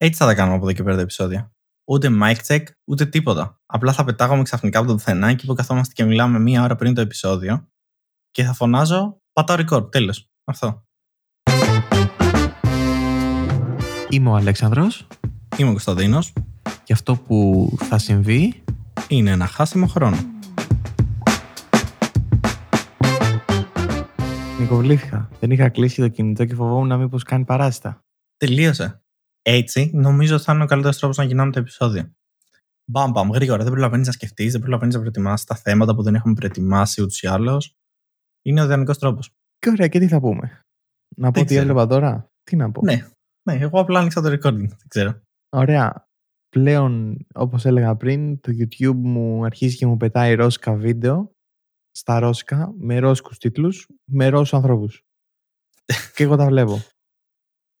Έτσι θα τα κάνουμε από εδώ και πέρα τα επεισόδια. Ούτε mic check, ούτε τίποτα. Απλά θα πετάγομαι ξαφνικά από το πουθενά και που καθόμαστε και μιλάμε μία ώρα πριν το επεισόδιο και θα φωνάζω πατάω record. Τέλος. Αυτό. Είμαι ο Αλέξανδρος Είμαι ο Κωνσταντίνος. και αυτό που θα συμβεί Είναι ένα χάσιμο χρόνο. Νικοβλήθηκα. Δεν είχα κλείσει το κινητό και φοβόμουν μήπως κάνει παράστα. Τελείωσε. Έτσι, νομίζω ότι θα είναι ο καλύτερος τρόπος να γυρνάμε τα επεισόδια. Μπαμ, μπαμ, γρήγορα. Δεν προλαβαίνεις να σκεφτείς, δεν προλαβαίνεις να προετοιμάσεις τα θέματα που δεν έχουμε προετοιμάσει ούτως ή άλλως. Είναι ο ιδανικός τρόπος. Και ωραία, και τι θα πούμε. Να πω τι ξέρω. έβλεπα τώρα. Τι να πω. Ναι, ναι, εγώ απλά άνοιξα το recording. Δεν ξέρω. Ωραία. Πλέον, όπως έλεγα πριν, το YouTube μου αρχίζει και μου πετάει ρώσικα βίντεο στα ρώσικα, με ρώσικους τίτλους, με ρώσους ανθρώπους. και εγώ τα βλέπω.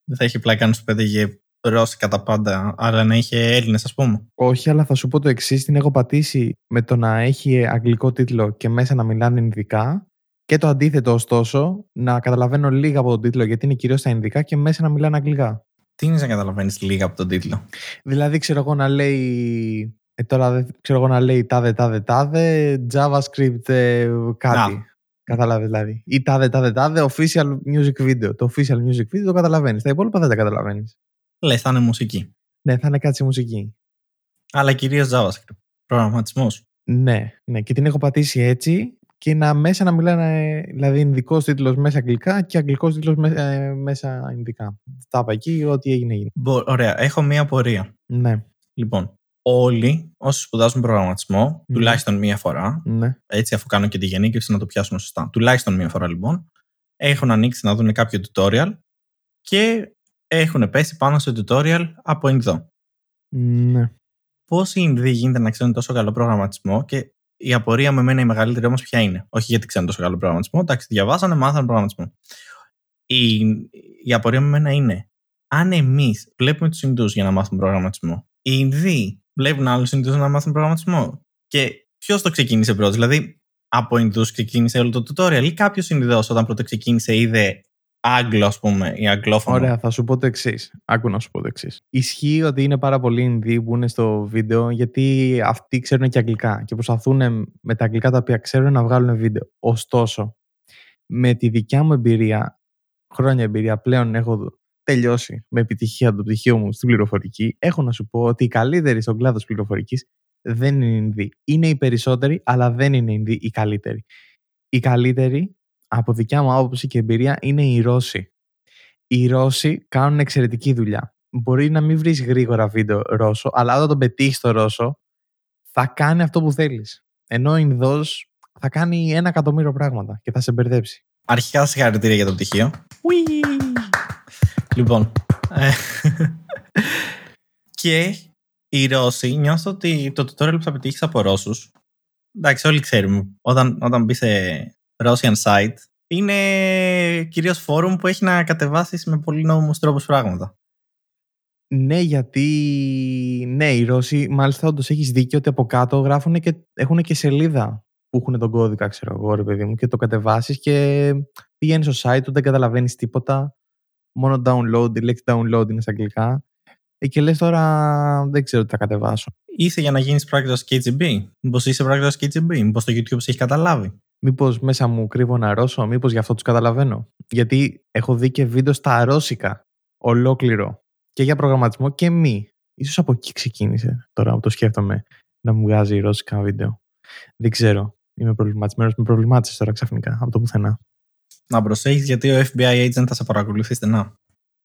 Δεν θα έχει πλάκα να σου πέτυχε ρώσικα τα πάντα, αλλά να είχε Έλληνες, ας πούμε. Όχι, αλλά θα σου πω το εξής: την έχω πατήσει με το να έχει αγγλικό τίτλο και μέσα να μιλάνε Ινδικά. Και το αντίθετο, ωστόσο, να καταλαβαίνω λίγα από τον τίτλο γιατί είναι κυρίως στα Ινδικά και μέσα να μιλάνε Αγγλικά. Τι είναι να καταλαβαίνεις λίγα από τον τίτλο; Δηλαδή, ξέρω εγώ να λέει. Ε, τώρα δεν ξέρω εγώ να λέει τάδε, τάδε, τάδε, JavaScript ε, κάτι. Να. Κατάλαβες δηλαδή. Ή τάδε, τάδε, τάδε, official music video. Το official music video το καταλαβαίνεις. Τα υπόλοιπα δεν τα καταλαβαίνεις. Λε, θα είναι μουσική. Ναι, θα είναι κάτι σε μουσική. Αλλά κυρίως JavaScript. Προγραμματισμός. Ναι, ναι. Και την έχω πατήσει έτσι και να μέσα να μιλάνε, δηλαδή ειδικός τίτλος μέσα αγγλικά και αγγλικός τίτλος μέσα ινδικά. Τα είπα εκεί, ό,τι έγινε έγινε. Ωραία, έχω μία απορία. Ναι, Λοιπόν, όλοι όσοι σπουδάζουν προγραμματισμό, Ναι. τουλάχιστον μία φορά, ναι. έτσι αφού κάνω και τη γενίκευση να το πιάσουμε σωστά, τουλάχιστον μία φορά λοιπόν, έχουν ανοίξει να δουν κάποιο tutorial και έχουν πέσει πάνω στο tutorial από Ινδό. ναι. Πώς οι Ινδοί γίνεται να ξέρουν τόσο καλό προγραμματισμό και η απορία με εμένα η μεγαλύτερη όμως ποια είναι; Όχι γιατί ξέρουν τόσο καλό προγραμματισμό, εντάξει, διαβάσανε, μάθανε προγραμματισμό. Η, η απορία με εμένα είναι αν εμείς βλέπουμε τους Ινδούς για να μάθουμε προγραμματισμό, οι Ινδοί βλέπουν άλλους Ινδούς να μάθουν προγραμματισμό; Και ποιος το ξεκίνησε πρώτος, δηλαδή από Ινδούς ξεκίνησε όλο το tutorial ή κάποιος Ινδό όταν πρώτο ξεκίνησε είδε Άγγλο, ας πούμε, ή Αγγλόφωνο. Ωραία, θα σου πω το εξής. Άκου να σου πω το εξής. Ισχύει ότι είναι πάρα πολλοί Ινδοί που είναι στο βίντεο γιατί αυτοί ξέρουν και αγγλικά και προσπαθούν με τα αγγλικά τα οποία ξέρουν να βγάλουν βίντεο. Ωστόσο, με τη δικιά μου εμπειρία, χρόνια εμπειρία, πλέον έχω τελειώσει με επιτυχία το πτυχίο μου στην πληροφορική. Έχω να σου πω ότι οι καλύτεροι στον κλάδο της πληροφορικής δεν είναι Ινδοί. Είναι οι περισσότεροι, αλλά δεν είναι Ινδοί οι καλύτεροι. Οι καλύτεροι, από δικιά μου άποψη και εμπειρία, είναι οι Ρώσοι. Οι Ρώσοι κάνουν εξαιρετική δουλειά. Μπορεί να μην βρεις γρήγορα βίντεο Ρώσο, αλλά όταν τον πετύχεις το Ρώσο, θα κάνει αυτό που θέλεις. Ενώ ο Ινδός θα κάνει ένα εκατομμύριο πράγματα και θα σε μπερδέψει. Αρχικά συγχαρητήρια για το πτυχίο. Λοιπόν. ε, και οι Ρώσοι νιώθω ότι το tutorial που θα πετύχεις από Ρώσους. Εντάξει, όλοι ξέρουμε. Όταν, όταν μπει σε Russian site, είναι κυρίως φόρουμ που έχει να κατεβάσεις με πολύ νόμιμους τρόπους πράγματα. Ναι, γιατί ναι, οι Ρώσοι, μάλιστα, όντως έχεις δίκιο ότι από κάτω γράφουν και έχουν και σελίδα που έχουν τον κώδικα, ξέρω εγώ, ρε παιδί μου, και το κατεβάσεις και πηγαίνεις στο site του, δεν καταλαβαίνεις τίποτα. Μόνο download, η λέξη download είναι στα αγγλικά. Ε, και λες τώρα, δεν ξέρω τι θα κατεβάσω. Είσαι για να γίνεις πράκτορας KGB. Μήπως είσαι πράκτορας KGB. Μήπως το YouTube σε έχει καταλάβει. Μήπως μέσα μου κρύβω ένα Ρώσο, μήπως γι' αυτό τους καταλαβαίνω. Γιατί έχω δει και βίντεο στα ρώσικα, ολόκληρο. Και για προγραμματισμό και μη. Ίσως από εκεί ξεκίνησε τώρα που το σκέφτομαι να μου βγάζει ρώσικα βίντεο. Δεν ξέρω. Είμαι προβληματισμένος. Με προβλημάτισε τώρα ξαφνικά από το πουθενά. Να προσέχεις γιατί ο FBI agent θα σε παρακολουθεί στενά.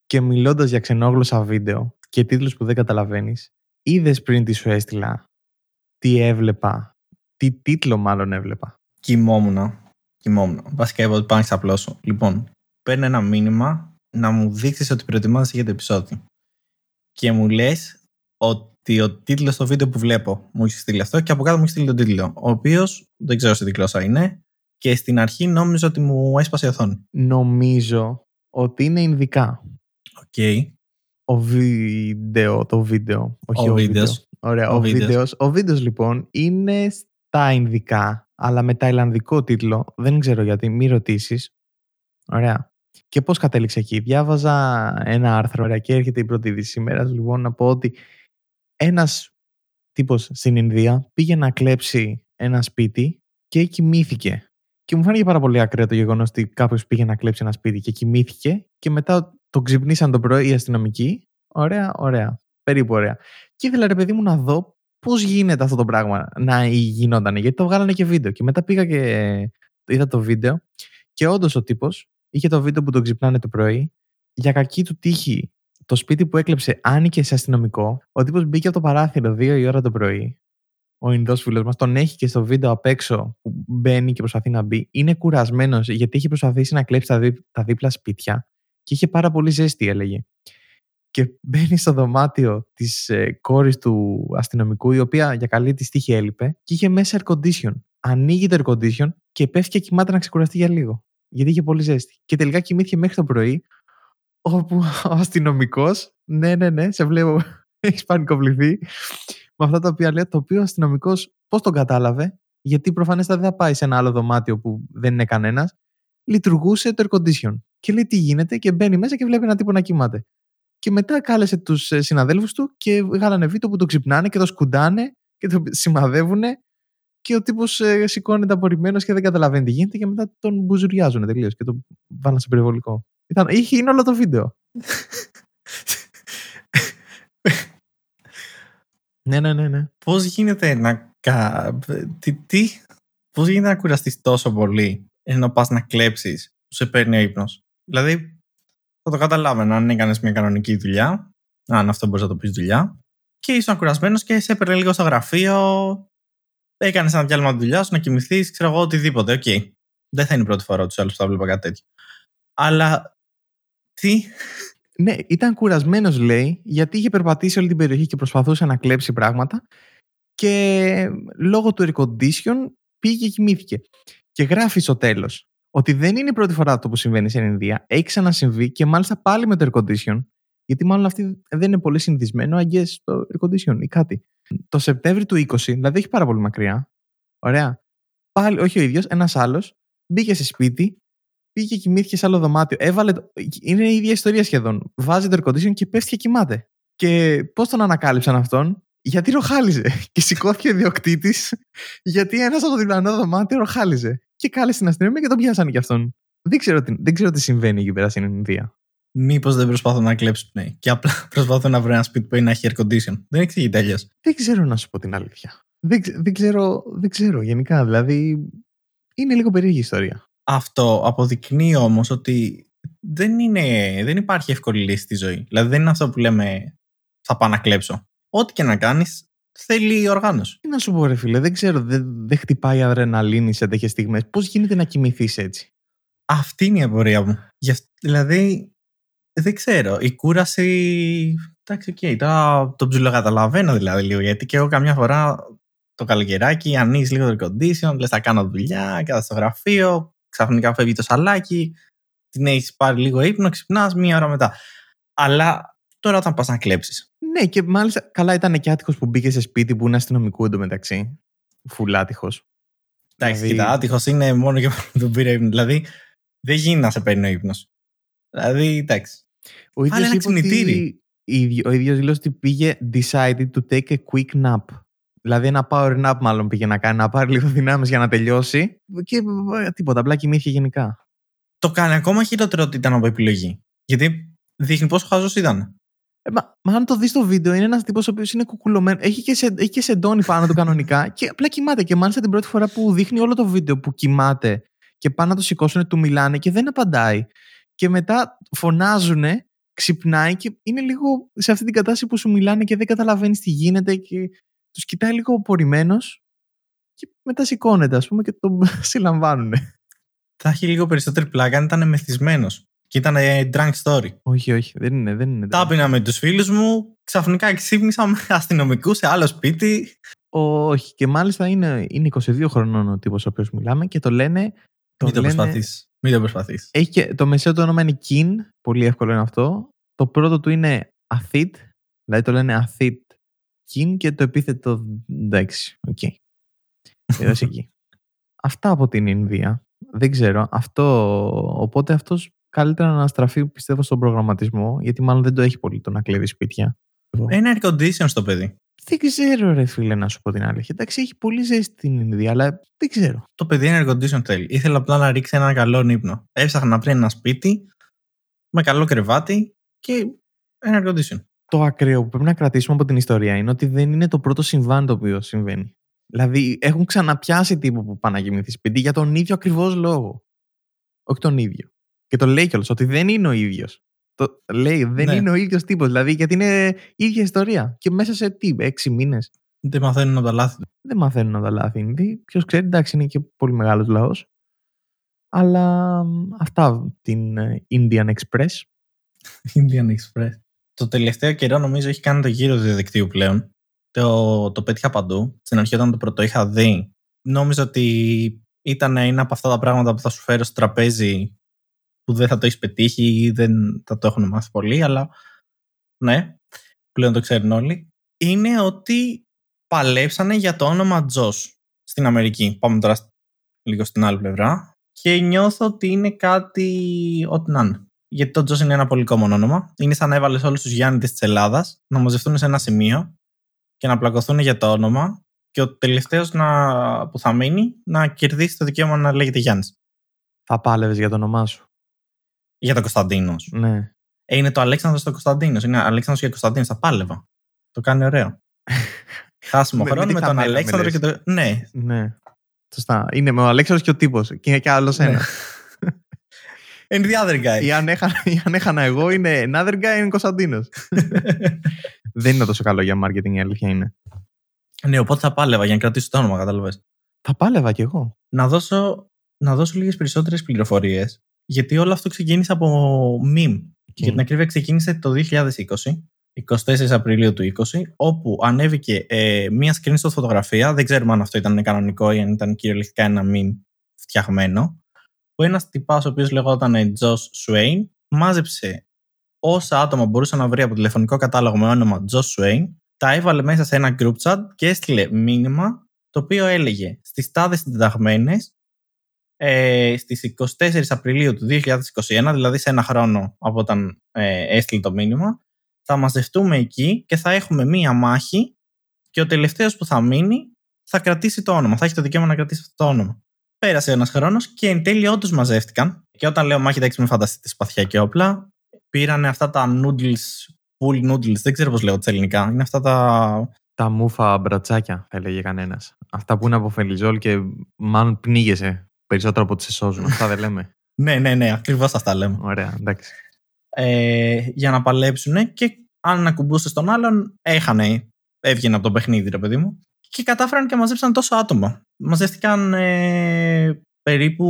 Και μιλώντας για ξενόγλωσσα βίντεο και τίτλους που δεν καταλαβαίνεις, είδες πριν τι σου έστειλα τι έβλεπα. Τι τίτλο μάλλον έβλεπα. Κοιμόμουν. Κοιμόμουν. Βασικά είπα ότι πάω να ξαπλώσω. Λοιπόν, παίρνω ένα μήνυμα να μου δείξεις ότι προετοιμάζεσαι για το επεισόδιο. Και μου λες ότι ο τίτλος στο βίντεο που βλέπω μου έχει στείλει αυτό και από κάτω μου έχει στείλει τον τίτλο. Ο οποίος δεν ξέρω σε τι γλώσσα είναι. Και στην αρχή νόμιζα ότι μου έσπασε η οθόνη. Νομίζω ότι είναι Ινδικά. Οκ. Ο βίντεο, το βίντεο. Όχι Ο ο, βίντεος. βίντεο. Ωραία, Ο ο, βίντεος. βίντεος. Ο βίντεος λοιπόν είναι στα Ινδικά, αλλά με ταϊλανδικό τίτλο. Δεν ξέρω γιατί, μη ρωτήσεις. Ωραία. Και πώς κατέληξε εκεί; Διάβαζα ένα άρθρο και έρχεται η πρώτη είδηση σήμερα λοιπόν να πω ότι ένας τύπος στην Ινδία πήγε να κλέψει ένα σπίτι και κοιμήθηκε. Και μου φάνηκε πάρα πολύ ακραίο το γεγονός ότι κάποιος πήγε να κλέψει ένα σπίτι και κοιμήθηκε και μετά τον ξυπνήσαν το πρωί οι αστυνομικοί. Ωραία, ωραία. Περίπου ωραία. Και ήθελα ρε παιδί μου να δω πώς γίνεται αυτό το πράγμα να γινόταν. Γιατί το βγάλανε και βίντεο. Και μετά πήγα και είδα το βίντεο. Και όντως ο τύπος είχε το βίντεο που τον ξυπνάνε το πρωί. Για κακή του τύχη, το σπίτι που έκλεψε άνοιγε σε αστυνομικό. Ο τύπος μπήκε από το παράθυρο 2 η ώρα το πρωί ο Ινδός φίλος μας, τον έχει και στο βίντεο απ' έξω που μπαίνει και προσπαθεί να μπει. Είναι κουρασμένος γιατί έχει προσπαθήσει να κλέψει τα, δί, τα δίπλα σπίτια και είχε πάρα πολύ ζέστη, έλεγε. Και μπαίνει στο δωμάτιο της ε, κόρης του αστυνομικού, η οποία για καλή της τύχη έλειπε, και είχε μέσα air condition. Ανοίγει το air condition και πέφτει και κοιμάται να ξεκουραστεί για λίγο. Γιατί είχε πολύ ζέστη. Και τελικά κοιμήθηκε μέχρι το πρωί, όπου ο αστυνομικός, ναι, ναι, ναι, σε βλέπω, έχεις πανικοβληθεί με αυτά τα οποία λέει, το οποίο ο αστυνομικός πώς τον κατάλαβε, γιατί προφανέστατα δεν θα πάει σε ένα άλλο δωμάτιο που δεν είναι κανένας, λειτουργούσε το air condition. Και λέει τι γίνεται και μπαίνει μέσα και βλέπει ένα τύπο να κοιμάται. Και μετά κάλεσε τους ε, συναδέλφους του και βγάλανε βίντεο που το ξυπνάνε και το σκουντάνε και το σημαδεύουν. Και ο τύπος ε, σηκώνεται απορριμμένος και δεν καταλαβαίνει τι γίνεται και μετά τον μπουζουριάζουν τελείως και τον βάλαν σε περιβολικό. Ήταν, είχε, είναι όλο το βίντεο. Ναι, ναι, ναι. ναι. Πώς γίνεται να. Τι, τι... Πώς γίνεται να κουραστείς τόσο πολύ ενώ πας να κλέψεις που σε παίρνει ο ύπνος; Δηλαδή, θα το καταλάβαινα αν έκανες μια κανονική δουλειά, αν αυτό μπορείς να το πεις δουλειά, και ήσουν κουρασμένος και σε έπαιρνε λίγο στο γραφείο, έκανες ένα διάλειμμα τη δουλειάς σου, να κοιμηθείς, ξέρω εγώ, οτιδήποτε. Okay. Okay. Δεν θα είναι η πρώτη φορά τους άλλους που θα βλέπω κάτι τέτοιο. Αλλά. Τι; Ναι, ήταν κουρασμένος, λέει, γιατί είχε περπατήσει όλη την περιοχή και προσπαθούσε να κλέψει πράγματα. Και λόγω του air condition πήγε και κοιμήθηκε. Και γράφει στο τέλος ότι δεν είναι η πρώτη φορά αυτό που συμβαίνει στην Ινδία. Έχει ξανασυμβεί και μάλιστα πάλι με το air condition. Γιατί μάλλον αυτή δεν είναι πολύ συνηθισμένο, αγγέ το air condition ή κάτι. Το Σεπτέμβριο του 20, δηλαδή έχει πάρα πολύ μακριά. Ωραία. Πάλι, όχι ο ίδιος, ένας άλλος μπήκε σε σπίτι, πήγε και κοιμήθηκε σε άλλο δωμάτιο. Έβαλε. Είναι η ίδια ιστορία σχεδόν. Βάζει το air condition και πέφτει και κοιμάται. Και πώς τον ανακάλυψαν αυτόν, γιατί ροχάλιζε. Και σηκώθηκε ο ιδιοκτήτης, γιατί ένας από το διπλανό δωμάτιο ροχάλιζε. Και κάλεσε την αστυνομία και τον πιάσανε κι αυτόν. Δεν ξέρω, τι, δεν ξέρω τι συμβαίνει εκεί πέρα στην Ινδία. Μήπως δεν προσπαθούν να κλέψουν, ναι. Και απλά προσπαθούν να βρουν ένα σπίτι που είναι να έχει air condition. Δεν εξηγεί τέλειως. Δεν ξέρω να σου πω την αλήθεια. Δεν, δεν, ξέρω, δεν ξέρω γενικά. Δηλαδή, είναι λίγο περίεργη ιστορία. Αυτό αποδεικνύει όμως ότι δεν, είναι, δεν υπάρχει εύκολη λύση στη ζωή. Δηλαδή δεν είναι αυτό που λέμε θα πάω να κλέψω. Ό,τι και να κάνεις θέλει οργάνωση. Τι να σου πω ρε φίλε, δεν ξέρω, δεν, δεν χτυπάει αδρεναλίνη σε τέτοιες στιγμές. Πώς γίνεται να κοιμηθείς έτσι; Αυτή είναι η απορία μου. Δηλαδή, δεν ξέρω. Η κούραση. Εντάξει, okay. Okay, τώρα το ψιλοκαταλαβαίνω δηλαδή λίγο. Γιατί και εγώ καμιά φορά το καλοκαιράκι ανοίγεις λίγο το condition, λες θα κάνω δουλειά, κάτω στο γραφείο, ξαφνικά φεύγει το σαλιάκι, την έχεις πάρει λίγο ύπνο, ξυπνάς μία ώρα μετά. Αλλά τώρα όταν πας να κλέψεις. Ναι, και μάλιστα καλά ήταν και άτυχος που μπήκε σε σπίτι που είναι αστυνομικού εντωμεταξύ. Φουλάτυχο. Εντάξει, δηλαδή... κοίτα, άτυχος είναι μόνο και μόνο τον πήρε ύπνο. Δηλαδή δεν γίνει να σε παίρνει ο ύπνος. Δηλαδή, εντάξει. Ο ίδιος είπε ότι... Ο ίδιος δηλώσει ότι πήγε decided to take a quick nap. Δηλαδή ένα power nap μάλλον πήγε να κάνει, να πάρει λίγο δυνάμεις για να τελειώσει και ε, τίποτα, απλά κοιμήθηκε γενικά. Το κάνει ακόμα χειρότερο ότι ήταν από επιλογή. Γιατί δείχνει πόσο χαζός ήταν. Ε, μα, μα, αν το δεις στο βίντεο, είναι ένας τύπος ο οποίος είναι κουκουλωμένο. Έχει και, σε, έχει και σεντόνι πάνω του κανονικά και απλά κοιμάται. Και μάλιστα την πρώτη φορά που δείχνει όλο το βίντεο που κοιμάται και πάνε να το σηκώσουν, του μιλάνε και δεν απαντάει. Και μετά φωνάζουν, ξυπνάει και είναι λίγο σε αυτή την κατάσταση που σου μιλάνε και δεν καταλαβαίνεις τι γίνεται. Και τους κοιτάει λίγο απορριμμένος και μετά σηκώνεται, ας πούμε, και τον συλλαμβάνουν. Θα έχει λίγο περισσότερη πλάκα αν ήταν μεθυσμένος. Και ήταν drunk story. Όχι, όχι, δεν είναι. Δεν είναι Τάπινα με τους φίλους μου, ξαφνικά ξύπνησα με αστυνομικούς σε άλλο σπίτι. Όχι, και μάλιστα είναι, είναι 22 χρονών ο τύπος ο οποίος μιλάμε και το λένε. Το Μην το προσπαθείς. Μην το προσπαθείς. Έχει και το μεσαίο το όνομα είναι Kin, πολύ εύκολο είναι αυτό. Το πρώτο του είναι Athit, δηλαδή το λένε Athit και το επίθετο εντάξει, οκ. Okay. εκεί. Αυτά από την Ινδία. Δεν ξέρω. Αυτό, οπότε αυτός καλύτερα να στραφεί πιστεύω στον προγραμματισμό, γιατί μάλλον δεν το έχει πολύ το να κλέβει σπίτια. Ένα air condition στο παιδί. Δεν ξέρω, ρε φίλε, να σου πω την αλήθεια. Εντάξει, έχει πολύ ζέστη την Ινδία, αλλά δεν ξέρω. Το παιδί ένα air condition θέλει. Ήθελα απλά να ρίξει ένα καλό ύπνο. Έψαχνα να βρει ένα σπίτι με καλό κρεβάτι και ένα air condition. Το ακραίο που πρέπει να κρατήσουμε από την ιστορία είναι ότι δεν είναι το πρώτο συμβάν το οποίο συμβαίνει. Δηλαδή, έχουν ξαναπιάσει τύπο που πάνε να κοιμηθεί σπίτι για τον ίδιο ακριβώς λόγο. Όχι τον ίδιο. Και το λέει κιόλας ότι δεν είναι ο ίδιος. Το λέει, δεν Ναι. είναι ο ίδιος τύπος. Δηλαδή, γιατί είναι ίδια ιστορία. Και μέσα σε τι, έξι μήνες. Δεν μαθαίνουν από τα λάθη του. Δεν μαθαίνουν από τα λάθη Ινδοί. Ποιος ξέρει, εντάξει, είναι και πολύ μεγάλος λαός. Αλλά μ, αυτά την ε, Indian Express. Indian Express. Το τελευταίο καιρό νομίζω έχει κάνει το γύρο του διαδικτύου πλέον. Το, το πέτυχα παντού. Στην αρχή όταν το πρώτο είχα δει, νόμιζα ότι ήταν ένα από αυτά τα πράγματα που θα σου φέρω στο τραπέζι που δεν θα το έχεις πετύχει ή δεν θα το έχουν μάθει πολύ, αλλά ναι, πλέον το ξέρουν όλοι. Είναι ότι παλέψανε για το όνομα Τζος στην Αμερική. Πάμε τώρα λίγο στην άλλη πλευρά. Και νιώθω ότι είναι κάτι ό,τι να είναι. Γιατί το Τζος είναι ένα πολύ common όνομα. Είναι σαν να έβαλες όλους τους Γιάννητε της Ελλάδας να μαζευτούν σε ένα σημείο και να πλακωθούν για το όνομα και ο τελευταίος που θα μείνει να κερδίσει το δικαίωμα να λέγεται Γιάννης. Θα πάλευες για το όνομά σου. Για το Κωνσταντίνος. Ναι. Ε, είναι το Αλέξανδρος το Κωνσταντίνος. Είναι Αλέξανδρος και Κωνσταντίνος. Θα πάλευα. Το κάνει ωραίο. Χάσιμο Με- χρόνο με με τι τον χαμένα Αλέξανδρο με και το. Ναι. Ναι. Σωστά. Είναι με ο Αλέξανδρος και ο τύπος. Και είναι και άλλος ένας. And the other guy. Ή αν έχανα, ή αν έχανα εγώ είναι another guy, είναι Κωνσταντίνος. Δεν είναι τόσο καλό για marketing, η αλήθεια είναι. ναι, οπότε θα πάλευα για να κρατήσω το όνομα, κατάλαβες. Θα πάλευα κι εγώ. Να δώσω, να δώσω λίγες περισσότερες πληροφορίες. Γιατί όλο αυτό ξεκίνησε από meme. Και για την ακρίβεια ξεκίνησε το 2020, 24 Απριλίου του 20, όπου ανέβηκε ε, μία screenshot φωτογραφία, δεν ξέρουμε αν αυτό ήταν κανονικό ή αν ήταν κυριολεκτικά ένα meme φτιαγμένο, που ένας τυπάς ο οποίος λεγόταν Josh Swain μάζεψε όσα άτομα μπορούσε να βρει από τηλεφωνικό κατάλογο με όνομα Josh Swain, τα έβαλε μέσα σε ένα group chat και έστειλε μήνυμα το οποίο έλεγε στις τάδες συντεταγμένες ε, στις 24 Απριλίου του 2021, δηλαδή σε ένα χρόνο από όταν ε, έστειλε το μήνυμα, θα μαζευτούμε εκεί και θα έχουμε μία μάχη και ο τελευταίος που θα μείνει θα κρατήσει το όνομα, θα έχει το δικαίωμα να κρατήσει αυτό το όνομα. Πέρασε ένας χρόνος και εν τέλει όντως μαζεύτηκαν και όταν λέω μάχη, εντάξει, μην φανταστείτε σπαθιά και όπλα, πήρανε αυτά τα noodles, pool noodles, δεν ξέρω πώς λέω τα ελληνικά, είναι αυτά τα... Τα μούφα μπρατσάκια, θα έλεγε κανένας. Αυτά που είναι από φελιζόλ και μάλλον πνίγεσαι περισσότερο από ότι σε σώζουν. Αυτά δεν λέμε. Ναι, ναι, ναι, ακριβώς αυτά λέμε. Ωραία, εντάξει. ε, για να παλέψουν και αν ακουμπούσε τον άλλον, έχανε. Έβγαινε από το παιχνίδι, ρε παιδί μου. Και κατάφεραν και μαζέψαν τόσο άτομα. Μαζεύτηκαν ε, περίπου.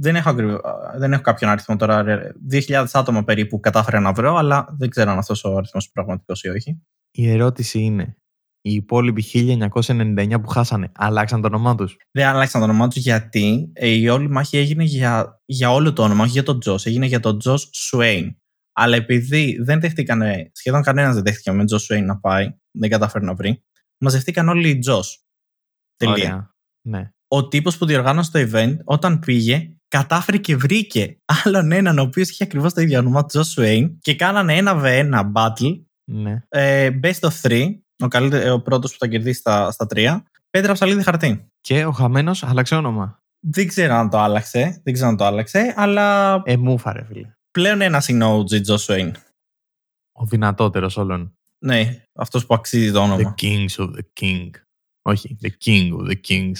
Δεν έχω, ακριβ- δεν έχω κάποιον αριθμό τώρα. ρε, 2.000 άτομα περίπου κατάφερα να βρω, αλλά δεν ξέρω αν αυτός ο αριθμός πραγματικός ή όχι. Η ερώτηση είναι, οι υπόλοιποι 1999 που χάσανε, αλλάξαν το όνομά τους; Δεν άλλαξαν το όνομά τους γιατί ε, η όλη μάχη έγινε για, για όλο το όνομα, όχι για τον Τζος. Έγινε για τον Τζος Σουέιν. Αλλά επειδή δεν δέχτηκαν, σχεδόν κανένας δεν δέχτηκε με Τζος Σουέιν να πάει, δεν κατάφερε να βρει, μαζευτήκαν όλοι οι Τζος. Τελεία. Ναι. Ο τύπος που διοργάνωσε το event, όταν πήγε, κατάφερε και βρήκε άλλον έναν ο οποίος είχε ακριβώς το ίδιο όνομα, Τζος Σουέιν, και κάνανε ένα V1 battle, ναι. ε, best of three, ο, καλύτερο- ο πρώτος που θα κερδίσει στα, στα τρία, πέτρα ψαλίδι χαρτί. Και ο χαμένος άλλαξε όνομα. Δεν ξέρω αν το άλλαξε, δεν ξέρω αν το άλλαξε, αλλά Ε, μούφα, ρε φίλε. πλέον ένας είναι ο G. Joe Swain. Ο δυνατότερος όλων. Ναι, αυτός που αξίζει το The όνομα. kings of the king. Όχι, the king of the kings.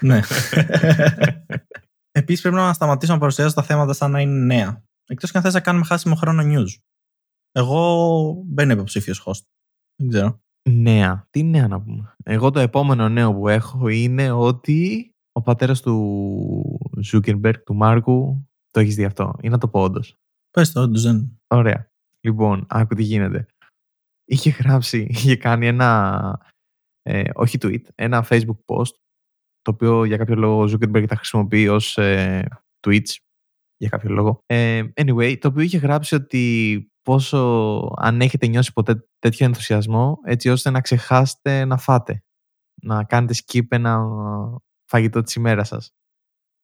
ναι. Επίσης πρέπει να σταματήσω να παρουσιάζω τα θέματα σαν να είναι νέα. Εκτός και αν θες να κάνουμε χάσιμο χρόνο news. Εγώ μπαίνω υποψήφιος host. Δεν ξέρω. Νέα. Τι νέα να πούμε. Εγώ το επόμενο νέο που έχω είναι ότι ο πατέρας του Zuckerberg, του Μάρκου, το έχεις δει αυτό. Ή να το πω όντως. Πες το, όντως δεν. Ωραία. Λοιπόν, άκου τι γίνεται. Είχε γράψει, είχε κάνει ένα, ε, όχι tweet, ένα facebook post, το οποίο για κάποιο λόγο ο Zuckerberg τα χρησιμοποιεί ως ε, tweets, για κάποιο λόγο. Ε, anyway, το οποίο είχε γράψει ότι πόσο αν έχετε νιώσει ποτέ τέτοιο ενθουσιασμό, έτσι ώστε να ξεχάσετε να φάτε. Να κάνετε skip ένα φαγητό της ημέρας σας.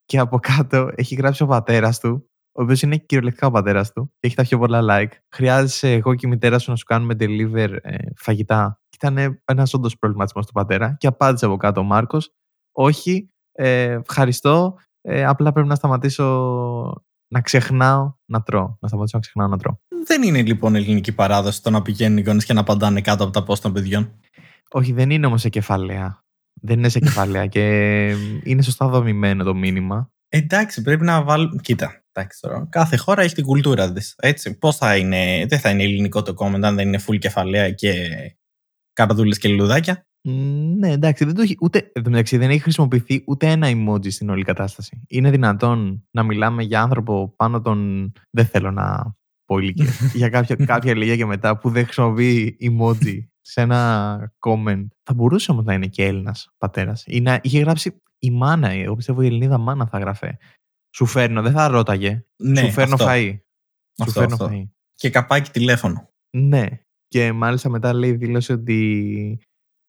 Και από κάτω έχει γράψει ο πατέρας του ο οποίος είναι κυριολεκτικά ο πατέρας του και έχει τα πιο πολλά like. Χρειάζεσαι εγώ και η μητέρα σου να σου κάνουμε deliver ε, φαγητά. Και ήταν ένας όντως προβληματισμός του πατέρα. Και απάντησε από κάτω ο Μάρκος, Όχι, ε, ευχαριστώ. Ε, απλά πρέπει να σταματήσω να ξεχνάω να τρώω. Να σταματήσω να ξεχνάω να τρώω. Δεν είναι λοιπόν ελληνική παράδοση το να πηγαίνουν οι γονείς και να απαντάνε κάτω από τα πώ των παιδιών. Όχι, δεν είναι όμως σε κεφαλαία. Δεν είναι σε κεφαλαία και είναι σωστά δομημένο το μήνυμα. Εντάξει, πρέπει να βάλουμε. Κοίτα, εντάξει τώρα. Κάθε χώρα έχει την κουλτούρα της. Έτσι. Πώς θα είναι. Δεν θα είναι ελληνικό το comment αν δεν είναι full κεφαλαία και καρδούλες και λουδάκια. Ναι, εντάξει, δεν, το έχει, ούτε, εντάξει, δεν έχει χρησιμοποιηθεί ούτε ένα emoji στην όλη κατάσταση. Είναι δυνατόν να μιλάμε για άνθρωπο πάνω των. Δεν θέλω να πω ηλικία. για κάποια, κάποια ηλικία και μετά που δεν χρησιμοποιεί emoji σε ένα comment. Θα μπορούσε όμως να είναι και Έλληνας πατέρας. Ή να είχε γράψει η μάνα, εγώ πιστεύω η Ελληνίδα μάνα θα γράφε. Σου φέρνω, δεν θα ρώταγε. Ναι, Σου φέρνω αυτό. φαΐ. Σου Αυτό, φέρνω αυτό. φαΐ. Και καπάκι τηλέφωνο. Ναι. Και μάλιστα μετά λέει δήλωσε ότι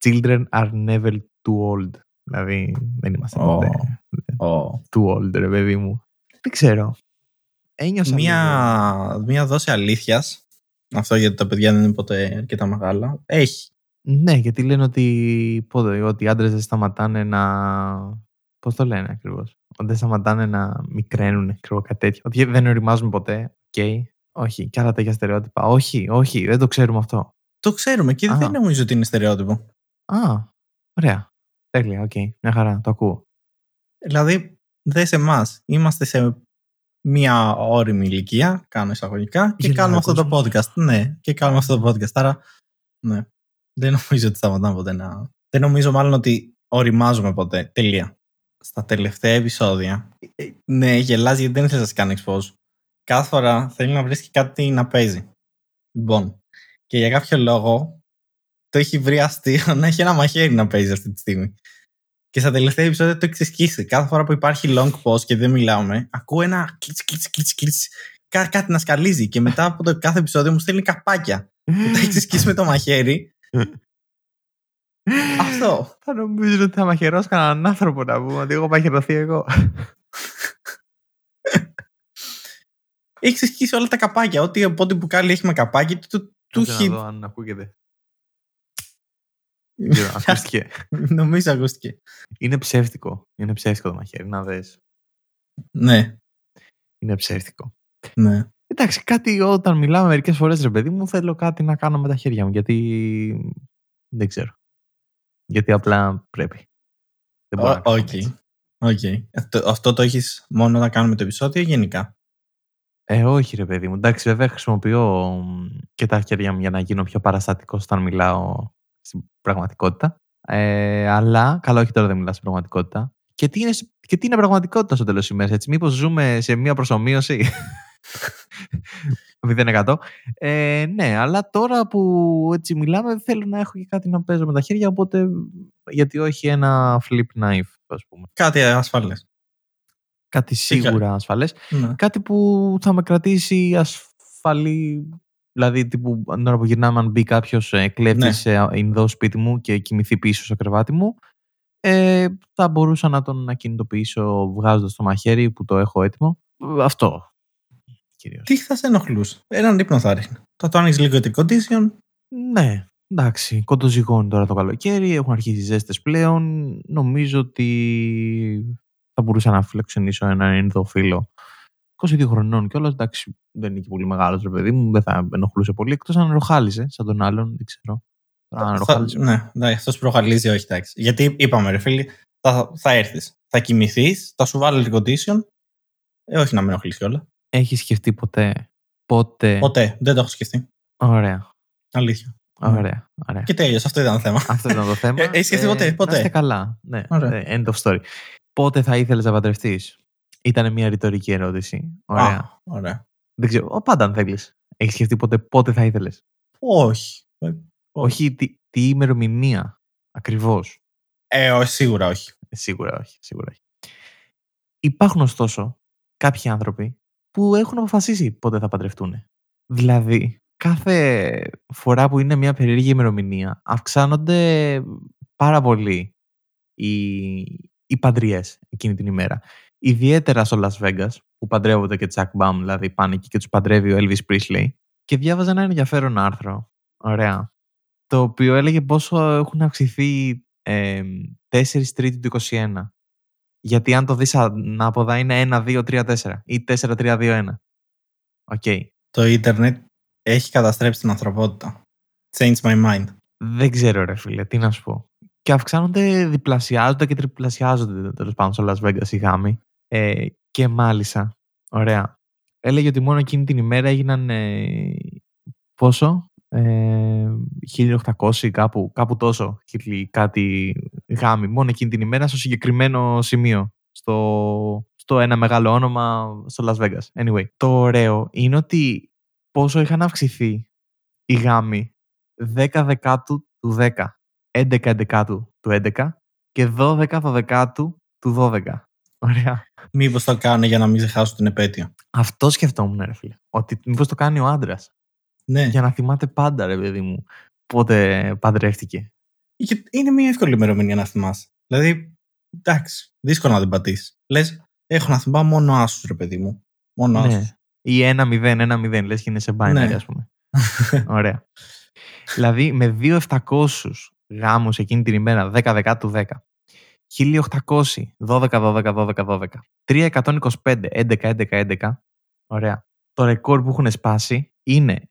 children are never too old. Δηλαδή δεν είμαστε Ω. ποτέ Ω. too old, ρε παιδί μου. Δεν ξέρω. Ένιωσα λίγο. Μία, μία δόση αλήθειας. Αυτό γιατί τα παιδιά δεν είναι ποτέ αρκετά μεγάλα. Έχει. Ναι, γιατί λένε ότι, πότε, ότι οι άντρες δεν σταματάνε να. Πώς το λένε ακριβώς; Ότι δεν σταματάνε να μικραίνουν, ξέρω κάτι τέτοιο. Ότι δεν οριμάζουν ποτέ. Οκ. Όχι. Και άλλα τέτοια στερεότυπα. Όχι, όχι, δεν το ξέρουμε αυτό. Το ξέρουμε και Α. δεν νομίζω ότι είναι στερεότυπο. Α, ωραία. Τέλεια, οκ. Μια χαρά, το ακούω. Δηλαδή, δε σε εμάς. Είμαστε σε μία ώριμη ηλικία, κάνω εισαγωγικά, και Γελάει κάνουμε ο αυτό το κόσμος. podcast. Ναι, και κάνουμε αυτό το podcast. Άρα, ναι. Δεν νομίζω ότι σταματάμε ποτέ να. Δεν νομίζω μάλλον ότι οριμάζουμε ποτέ. Τελεία. Στα τελευταία επεισόδια. ε, Ναι, γελάς γιατί δεν ήθελα να σε κάνω expose. Κάθε φορά θέλει να βρίσκει κάτι να παίζει. Λοιπόν. Και για κάποιο λόγο το έχει βρει αστείο να έχει ένα μαχαίρι να παίζει αυτή τη στιγμή. Και στα τελευταία επεισόδια το έχεις ξεσκίσει. Κάθε φορά που υπάρχει long pause και δεν μιλάμε, ακούω ένα κλίτσι, κλίτσι, κλίτσι, κλίτσι. Κά- κάτι να σκαλίζει. Και μετά από το κάθε επεισόδιο μου στέλνει καπάκια. Που τα έχεις ξεσκίσει με το μαχαίρι. Αυτό. Θα νομίζω ότι θα μαχαιρώσω κανέναν άνθρωπο να πούμε ότι έχω μαχαιρωθεί εγώ. Έχεις ξεσκίσει όλα τα καπάκια. Ό,τι από ό,τι μπουκάλι έχει με καπάκι, του, του, του Κάτσε έχει. να δω αν ακούγεται. Δεν ξέρω, Ακούστηκε. Νομίζω ακούστηκε. Είναι ψεύτικο. Είναι ψεύτικο το μαχαίρι, να δες. Ναι, Είναι ψεύτικο. ναι. Εντάξει, κάτι όταν μιλάμε μερικές φορές, ρε παιδί μου, θέλω κάτι να κάνω με τα χέρια μου. Γιατί. Δεν ξέρω. Γιατί απλά πρέπει. Δεν μπορώ να Ω, κάνω Οκ. έτσι. Οκ. Αυτό, αυτό το έχεις μόνο να κάνουμε το επεισόδιο ή γενικά; Ε, όχι, ρε παιδί μου. Εντάξει, βέβαια χρησιμοποιώ μ, και τα χέρια μου για να γίνω πιο παραστατικός όταν μιλάω στην πραγματικότητα. Ε, αλλά, καλά, όχι τώρα δεν μιλάω στην πραγματικότητα. Και τι είναι, σ- και τι είναι πραγματικότητα στο τέλος της ημέρας, έτσι; Μήπως ζούμε σε μια προσομοίωση; 0%. Ε, ναι, αλλά τώρα που έτσι μιλάμε, θέλω να έχω και κάτι να παίζω με τα χέρια, οπότε γιατί όχι ένα flip knife, ας πούμε. Κάτι ασφαλέ. Κάτι σίγουρα ασφαλές. Ναι. Κάτι που θα με κρατήσει ασφαλή. Δηλαδή, τύπου, την ώρα που γυρνάμε, αν μπει κάποιος ε, κλέφτη Ναι. σε Ινδό σπίτι μου και κοιμηθεί πίσω στο κρεβάτι μου, ε, θα μπορούσα να τον ακινητοποιήσω βγάζοντας το μαχαίρι που το έχω έτοιμο. Ε, Αυτό. Κυρίως. Τι θα σε ενοχλούσε; Έναν ύπνο θα ρίχνει. Θα το ανοίξει λίγο την condition. Ναι, εντάξει. Κοντοζυγώνει τώρα το καλοκαίρι, έχουν αρχίσει ζέστες πλέον. Νομίζω ότι θα μπορούσα να φιλοξενήσω έναν Ινδό φίλο 22 χρονών κιόλας. Εντάξει, δεν είναι και πολύ μεγάλος ρε παιδί μου, δεν θα με ενοχλούσε πολύ. Εκτός αν ροχάλιζε, σαν τον άλλον, δεν ξέρω. Τώρα, αν Θα, ροχάλιζε. ναι, ναι αυτός προχαλίζει, όχι εντάξει. Γιατί είπαμε, ρε φίλοι, θα, θα έρθεις. Θα κοιμηθείς, θα σου βάλει την condition. Ε, όχι να με ενοχλήσει κιόλας. Έχεις σκεφτεί ποτέ. Πότε; Ποτέ. Δεν το έχω σκεφτεί. Ωραία. Αλήθεια. Ωραία. ωραία. Και τέλειωσε. Αυτό ήταν το θέμα. Αυτό ήταν το θέμα. Ε, έχεις σκεφτεί ποτέ, ποτέ; Να είστε καλά. Ναι. Ωραία. Ε, End of story. Πότε θα ήθελες να παντρευτείς; Ήταν μια ρητορική ερώτηση. Ωραία. Α, ωραία. Δεν ξέρω. Ο, πάντα αν θέλεις. Έχεις σκεφτεί ποτέ πότε θα ήθελες; Όχι. Ε, Όχι τι, τι ημερομηνία ακριβώς; Ε, όχι, σίγουρα όχι. Σίγουρα όχι. Σίγουρα όχι. Υπάρχουν ωστόσο κάποιοι άνθρωποι που έχουν αποφασίσει πότε θα παντρευτούν. Δηλαδή, κάθε φορά που είναι μια περίεργη ημερομηνία, αυξάνονται πάρα πολύ οι, οι παντριές εκείνη την ημέρα. Ιδιαίτερα στο Las Vegas, που παντρεύονται και Jack Bam, δηλαδή πάνε εκεί και τους παντρεύει ο Elvis Presley. Και διάβαζα ένα ενδιαφέρον άρθρο. Ωραία. Το οποίο έλεγε πόσο έχουν αυξηθεί ε, 4 Τρίτη του 21. Γιατί αν το δεις ανάποδα είναι 1, 2, 3, 4 ή 4, 3, 2, 1. Okay. Okay. Το ίντερνετ έχει καταστρέψει την ανθρωπότητα. Change my mind. Δεν ξέρω ρε φίλε, τι να σου πω. Και αυξάνονται, διπλασιάζονται και τριπλασιάζονται τέλος πάντων στο Las Vegas οι γάμοι. Ε, και μάλιστα, ωραία. Έλεγε ότι μόνο εκείνη την ημέρα έγιναν ε, πόσο, ε, 1800 κάπου, κάπου τόσο κάτι γάμοι μόνο εκείνη την ημέρα στο συγκεκριμένο σημείο στο, στο ένα μεγάλο όνομα στο Las Vegas. Anyway, το ωραίο είναι ότι πόσο είχαν αυξηθεί οι γάμοι 10 δεκάτου του 10, 11 δεκάτου του 11 και 12 δεκάτου του 12. Ωραία. Μήπως το κάνουν για να μην ξεχάσουν την επέτειο. Αυτό σκεφτόμουν, ρε φίλε. Ότι μήπως το κάνει ο άντρας. Ναι. Για να θυμάται πάντα, ρε παιδί μου, πότε παντρεύτηκε. Είναι μια εύκολη ημερομηνία να θυμάσαι. Δηλαδή, εντάξει, δύσκολο να την πατήσεις. Λες, έχω να θυμάμαι μόνο άσους, ρε παιδί μου. Μόνο άσους. Ναι. Ή ένα-μηδέν, ένα-μηδέν, λες και είναι σε binary, ναι. ας πούμε. Ωραία. δηλαδή, με 2.700 γάμους εκείνη την ημέρα, 10-10 του 10. 1800, 12, 12, 12, 12. 325, 11, 11, 11. Ωραία. Το ρεκόρ που έχουν σπάσει είναι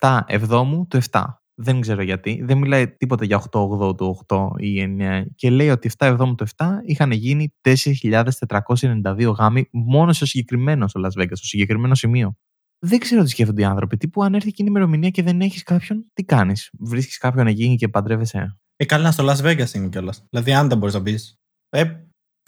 7 εβδόμου του 7. Δεν ξέρω γιατί. Δεν μιλάει τίποτα για 8-8 του 8 ή 9. Και λέει ότι 7 εβδόμου του 7 είχαν γίνει 4.492 γάμοι μόνο στο συγκεκριμένο στο Las Vegas, στο συγκεκριμένο σημείο. Δεν ξέρω τι σκέφτονται οι άνθρωποι. Τι που αν έρθει εκείνη η ημερομηνία και δεν έχεις κάποιον, τι κάνεις; Βρίσκεις κάποιον γίνει και παντρεύεσαι. Ε, καλά, στο Las Vegas είναι κιόλας. Δηλαδή, αν δεν μπορείς να πει. Ε,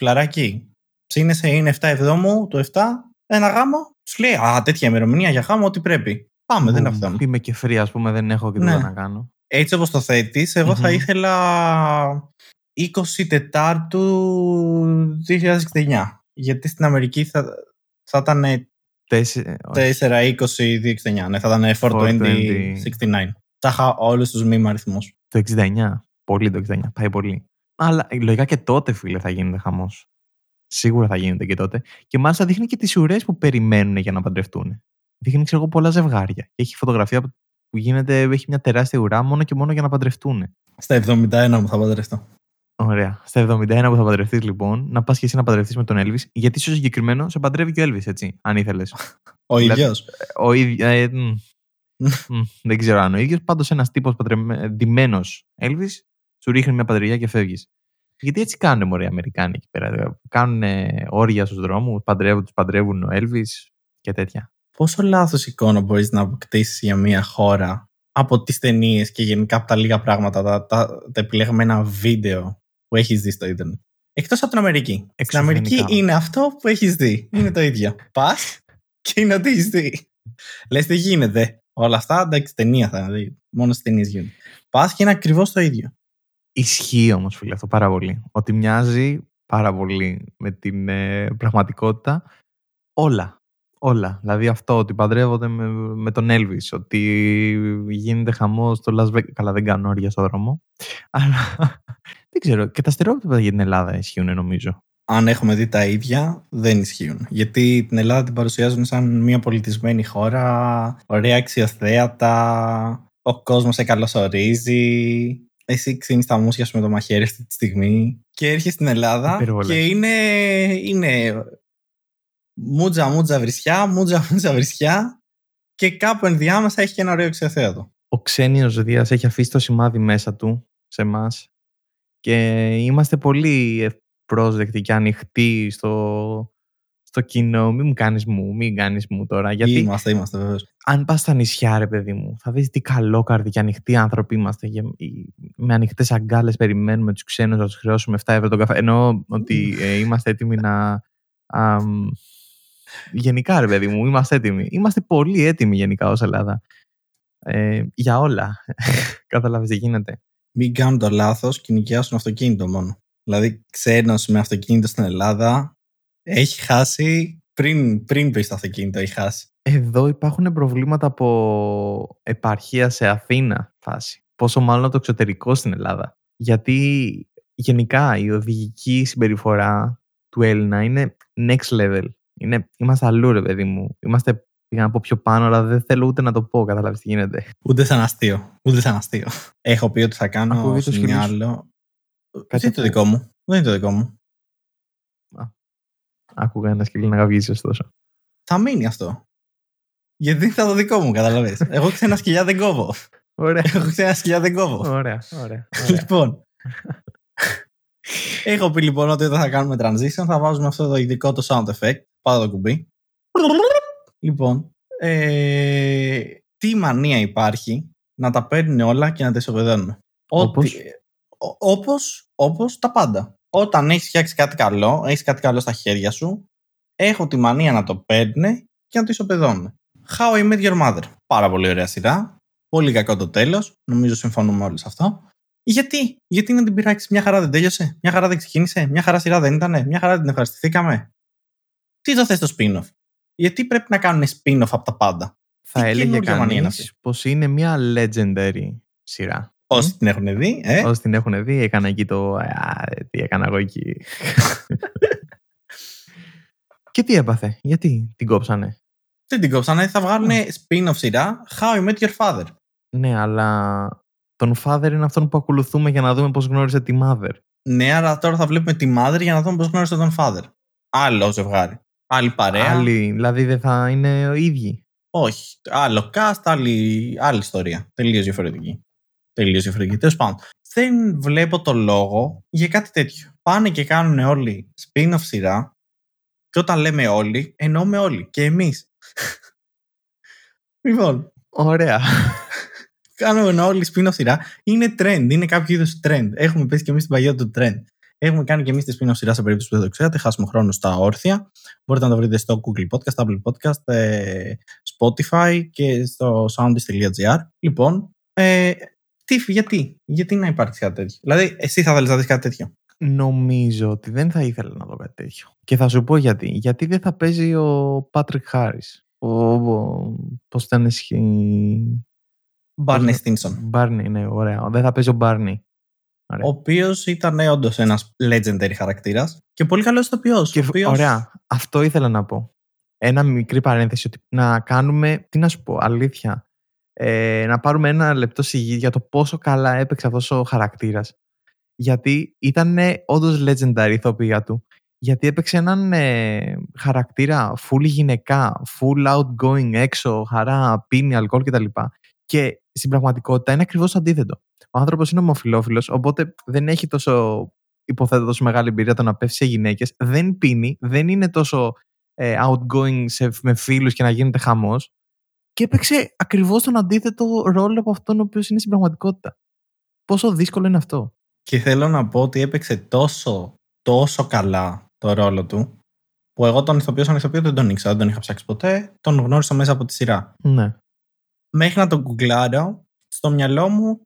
φλαράκι. Ψήνεσαι, είναι 7 εβδόμου, το 7, ένα γάμο. Σου λέει, Α, τέτοια ημερομηνία για γάμο, ό,τι πρέπει. Πάμε, δεν είναι αυτό. Είμαι και free, ας πούμε, δεν έχω και τίποτα ναι. να κάνω. Έτσι όπως το θέτεις, εγώ mm-hmm. θα ήθελα 20 Τετάρτου 2069. Γιατί στην Αμερική θα, θα ήταν 4, 20, 269. Ναι, θα ήταν 420, 69. Τα είχα όλους τους μήμα αριθμούς. Το 69. Πολύ το 69. Πάει πολύ. Αλλά λογικά και τότε, φίλε, θα γίνεται χαμός. Σίγουρα θα γίνεται και τότε. Και μάλιστα δείχνει και τις ουρές που περιμένουν για να παντρευτούν. Δείχνει, ξέρω εγώ, πολλά ζευγάρια. Και έχει φωτογραφία που γίνεται, έχει μια τεράστια ουρά μόνο και μόνο για να παντρευτούν. Στα 71 μου θα παντρευτώ. Ωραία. Στα 71 που θα παντρευτείς, λοιπόν, να πας και εσύ να παντρευτείς με τον Έλβη, γιατί στο συγκεκριμένος σε παντρεύει και ο Έλβη, έτσι, αν ήθελες. ο ίδιος. Ο ίδιο. Ε, δεν ξέρω αν ο ίδιος. Πάντως ένας τύπος ντυμένος Έλβη σου ρίχνει μια παντριά και φεύγεις. Γιατί έτσι κάνουν μωρέ οι Αμερικάνοι εκεί πέρα. Κάνουν όρια στους δρόμους, παντρεύουν, τους παντρεύουν ο Έλβη και τέτοια. Πόσο λάθος εικόνα μπορείς να αποκτήσει για μια χώρα από τις ταινίες και γενικά από τα λίγα πράγματα, τα, τα, τα επιλεγμένα βίντεο που έχεις δει στο Ιντερνετ. Εκτός από την Αμερική. Στην Αμερική είναι αυτό που έχεις δει. Είναι το ίδιο. Πας και είναι ό,τι έχεις δει. Λες τι γίνεται. Όλα αυτά εντάξει, ταινία θα δει. Μόνος στι ταινίες γίνονται. Πας και είναι ακριβώς το ίδιο. Ισχύει όμως, φίλε, αυτό πάρα πολύ. Ότι μοιάζει πάρα πολύ με την ε, πραγματικότητα όλα. Όλα. Δηλαδή αυτό ότι παντρεύονται με, με τον Έλβη, ότι γίνεται χαμός στο Las Vegas. Καλά, δεν κάνω όρια στο δρόμο. Αλλά δεν ξέρω. Και τα στερεότυπα για την Ελλάδα ισχύουν, νομίζω. Αν έχουμε δει τα ίδια, δεν ισχύουν. Γιατί την Ελλάδα την παρουσιάζουν σαν μια πολιτισμένη χώρα, ωραία αξιοθέατα, ο κόσμος σε καλωσορίζει, εσύ ξύνεις τα μουσια σου με το μαχαίρι αυτή τη στιγμή και έρχεσαι στην Ελλάδα και είναι, είναι μούτζα μούτζα βρισιά, μούτζα μούτζα βρισιά και κάπου ενδιάμεσα έχει και ένα ωραίο ξεθέατο. Ο ξένιος Δίας έχει αφήσει το σημάδι μέσα του σε εμάς και είμαστε πολύ πρόσδεκτοι και ανοιχτοί στο, στο κοινό. Μην μου κάνεις μου, μην κάνεις μου τώρα. Γιατί είμαστε, είμαστε βεβαίως. Αν πας στα νησιά, ρε παιδί μου, θα δεις τι καλόκαρδοι και ανοιχτοί άνθρωποι είμαστε. Με ανοιχτές αγκάλες περιμένουμε τους ξένους να τους χρεώσουμε 7 ευρώ τον καφέ. Εννοώ ότι ε, είμαστε έτοιμοι να. Α, γενικά, ρε παιδί μου, είμαστε έτοιμοι. Είμαστε πολύ έτοιμοι γενικά ως Ελλάδα. Ε, για όλα. Κατάλαβε τι γίνεται. Μην κάνουν το λάθος και νοικιάσουν αυτοκίνητο μόνο. Δηλαδή, ξένος με αυτοκίνητο στην Ελλάδα έχει χάσει πριν, πριν πεις στο αυτοκίνητο, έχει χάσει. Εδώ υπάρχουν προβλήματα από επαρχία σε Αθήνα φάση. Πόσο μάλλον το εξωτερικό στην Ελλάδα. Γιατί γενικά η οδηγική συμπεριφορά του Έλληνα είναι next level. Είναι, είμαστε αλλού, ρε παιδί μου. Είμαστε πήγα να πω πιο πάνω, αλλά δεν θέλω ούτε να το πω. Καταλάβεις τι γίνεται. Ούτε σαν αστείο. Ούτε σαν αστείο. Έχω πει ότι θα κάνω Ακούγεται το στο σκυλί σου. μυαλό. Κάτι Δεν είναι το ακούω. δικό μου. Δεν είναι το δικό μου. Άκουγα ένας σκυλί να γαυγίζει, ωστόσο. Θα μείνει αυτό. Γιατί δεν θα το δικό μου, καταλαβες. Εγώ ξένα σκυλιά δεν κόβω. Ωραία. Εγώ ξένα σκυλιά δεν κόβω. ωραία, ωραία. ωραία. Λοιπόν. Έχω πει λοιπόν ότι όταν θα κάνουμε transition θα βάζουμε αυτό το ειδικό το sound effect. Πάω το κουμπί. Λοιπόν. Ε, τι μανία υπάρχει να τα παίρνουν όλα και να τα ισοπεδώνουμε. Όπως; Ότι, ο- όπως, όπως τα πάντα. Όταν έχεις φτιάξει κάτι καλό, έχεις κάτι καλό στα χέρια σου, έχω τη μανία να το παίρνουν και να το ισοπεδώνουν. How I Met Your Mother. Πάρα πολύ ωραία σειρά. Πολύ κακό το τέλος. Νομίζω συμφωνούμε όλοι σε αυτό. Γιατί, γιατί να την πειράξεις, μια χαρά δεν τέλειωσε, μια χαρά δεν ξεκίνησε, μια χαρά σειρά δεν ήταν, μια χαρά δεν την ευχαριστηθήκαμε. Τι το θες το spin-off; Γιατί πρέπει να κάνουν spin-off από τα πάντα; Θα Τι έλεγε καινούργια μανία είναι κανείς αυτή. πως είναι μια legendary σειρά. Όσοι την έχουν δει, ε, Όσοι την έχουν δει, έκανα εκεί το. Α, τι έκανα εγώ εκεί. και τι έπαθε, γιατί την κόψανε; δεν την κόψανε, θα βγάλουν spin-off σειρά How I Met Your Father. Ναι, αλλά τον father είναι αυτόν που ακολουθούμε για να δούμε πώς γνώρισε τη mother. Ναι, αλλά τώρα θα βλέπουμε τη Mother για να δούμε πώς γνώρισε τον Father. Άλλο ζευγάρι. Άλλη παρέα. Άλλοι, δηλαδή δεν θα είναι οι ίδιοι. Όχι. Άλλο cast, άλλη, άλλη ιστορία. Τελείως διαφορετική. Τελείως διαφορετική. Τέλος πάντων. Δεν βλέπω το λόγο για κάτι τέτοιο. Πάνε και κάνουν όλοι spin-off σειρά. Και όταν λέμε όλοι, εννοούμε όλοι. Και εμείς. λοιπόν, Ωραία. κάνουμε όλοι spin-off σειρά. Είναι trend. Είναι κάποιο είδου trend. Έχουμε πέσει και εμείς την παγιά του trend. Έχουμε κάνει και εμείς τη spin-off σειρά σε περίπτωση που δεν το ξέρατε. Χάσουμε χρόνο στα όρθια. Μπορείτε να το βρείτε στο Google Podcast, Apple Podcast, ε, Spotify και στο soundist.gr. Λοιπόν, ε, τι, γιατί, γιατί να υπάρξει κάτι τέτοιο; Δηλαδή, εσύ θα θέλεις να δεις κάτι τέτοιο; Νομίζω ότι δεν θα ήθελα να δω κάτι τέτοιο. Και θα σου πω γιατί. Γιατί δεν θα παίζει ο Πάτρικ Χάρι. Ο, ο, Πώς ήταν ισχύ. Μπάρνε Πώς- Στίνσον. Μπάρνι, ναι, ωραία. Δεν θα παίζει ο Μπάρνι. Ο οποίος ήταν όντως ένας legendary χαρακτήρας και πολύ καλός ηθοποιός. Και, Ωραία. Αυτό ήθελα να πω. Ένα μικρή παρένθεση ότι να κάνουμε, τι να σου πω, αλήθεια. Ε, να πάρουμε ένα λεπτό σιγή για το πόσο καλά έπαιξε αυτός ο χαρακτήρας. Γιατί ήταν όντως legendary η ηθοποιία του. Γιατί έπαιξε έναν ε, χαρακτήρα full γυναικά, full outgoing, έξω, χαρά, πίνει, αλκοόλ κτλ. Και στην πραγματικότητα είναι ακριβώς το αντίθετο. Ο άνθρωπος είναι ομοφιλόφιλος, οπότε δεν έχει τόσο υποθέτω τόσο μεγάλη εμπειρία το να πέφτει σε γυναίκες, δεν πίνει, δεν είναι τόσο ε, outgoing σε, με φίλους και να γίνεται χαμός και έπαιξε ακριβώς τον αντίθετο ρόλο από αυτόν ο οποίος είναι στην πραγματικότητα. Πόσο δύσκολο είναι αυτό. Και θέλω να πω ότι έπαιξε τόσο, τόσο καλά το ρόλο του, που εγώ τον ηθοποιό σαν ηθοποιό δεν τον ήξερα, δεν τον είχα ψάξει ποτέ, τον γνώρισα μέσα από τη σειρά. Ναι. Μέχρι να τον γκουγκλάρω, στο μυαλό μου,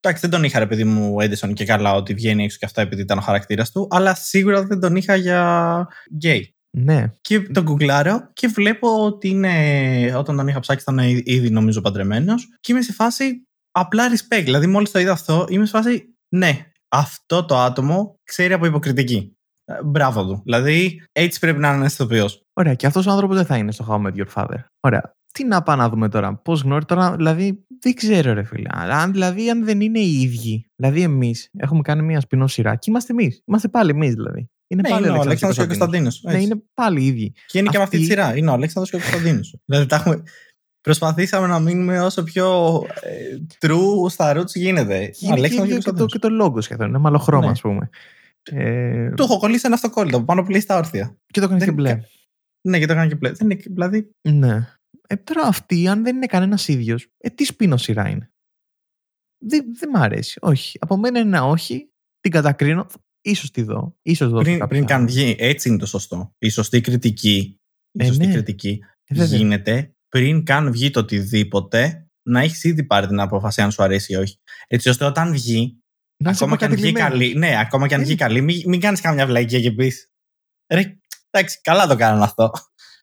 εντάξει δεν τον είχα ρε παιδί μου Έντισον και καλά ότι βγαίνει έξω και αυτά επειδή ήταν ο χαρακτήρας του, αλλά σίγουρα δεν τον είχα για γκέι. Ναι. Και τον γκουγκλάρω και βλέπω ότι είναι, όταν τον είχα ψάξει ήταν ήδη νομίζω παντρεμένος και είμαι σε φάση απλά respect. Δηλαδή, μόλις το είδα αυτό, είμαι σε φάση ναι, αυτό το άτομο ξέρει από υποκριτική. Ε, Μπράβο του. Δηλαδή, έτσι πρέπει να είναι ένα ηθοποιό. Ωραία. Και αυτός ο άνθρωπος δεν θα είναι στο How I Met Your Father. Ωραία. Τι να πάμε να δούμε τώρα. Πώς γνώρισε τώρα. Δηλαδή, δεν ξέρω, ρε φίλε. Αλλά αν, δηλαδή, αν δεν είναι οι ίδιοι. Δηλαδή, εμείς έχουμε κάνει μια σπινό σειρά και είμαστε εμείς. Είμαστε πάλι εμείς, δηλαδή. Είναι Ναι, πάλι είναι ο Αλέξανδρος Αλέξανδρος και ο Κωνσταντίνος. Κωνσταντίνος. Ναι, είναι πάλι οι ίδιοι. Και είναι και με αυτή τη Αυτή- σειρά. Είναι ο Αλέξανδρος και ο Κωνσταντίνος. δηλαδή, τα έχουμε... προσπαθήσαμε να μείνουμε όσο πιο ε, true στα roots γίνεται. Είναι και, Αλέξανδρος ίδιο και, το, Κωνσταντίνος. και το λόγο σχεδόν. Είναι μαλλοχρώμα, Ναι. ας πούμε. Ε, Του έχω κολλήσει ένα αυτοκόλλητο που πάνω πλέει στα όρθια. και το έκανε δεν και μπλε. Ναι, και το έκανα και πλέον. Δεν είναι, δηλαδή, Ναι. Ε, τώρα αυτή, αν δεν είναι κανένας ίδιος, ε, τι σπίνος σειρά είναι; Δεν δεν μ' αρέσει. Όχι. Από μένα είναι ένα όχι. Την κατακρίνω. Ίσως τη δω. Ίσως δω πριν, κάποια- πριν καν βγει, έτσι είναι το σωστό. Η σωστή κριτική, η Ε, σωστή ναι. κριτική Ε, βέβαια. γίνεται πριν καν βγει το οτιδήποτε να έχεις ήδη πάρει την απόφαση αν σου αρέσει ή όχι. Έτσι ώστε όταν βγει, Να είσαι ακόμα και αν βγει προκατηλημένος. καλή, ναι, ακόμα και αν Ε. βγει καλή, μην, μην κάνεις καμιά βλακία και πεις. Ρε, εντάξει, καλά το κάνανε αυτό.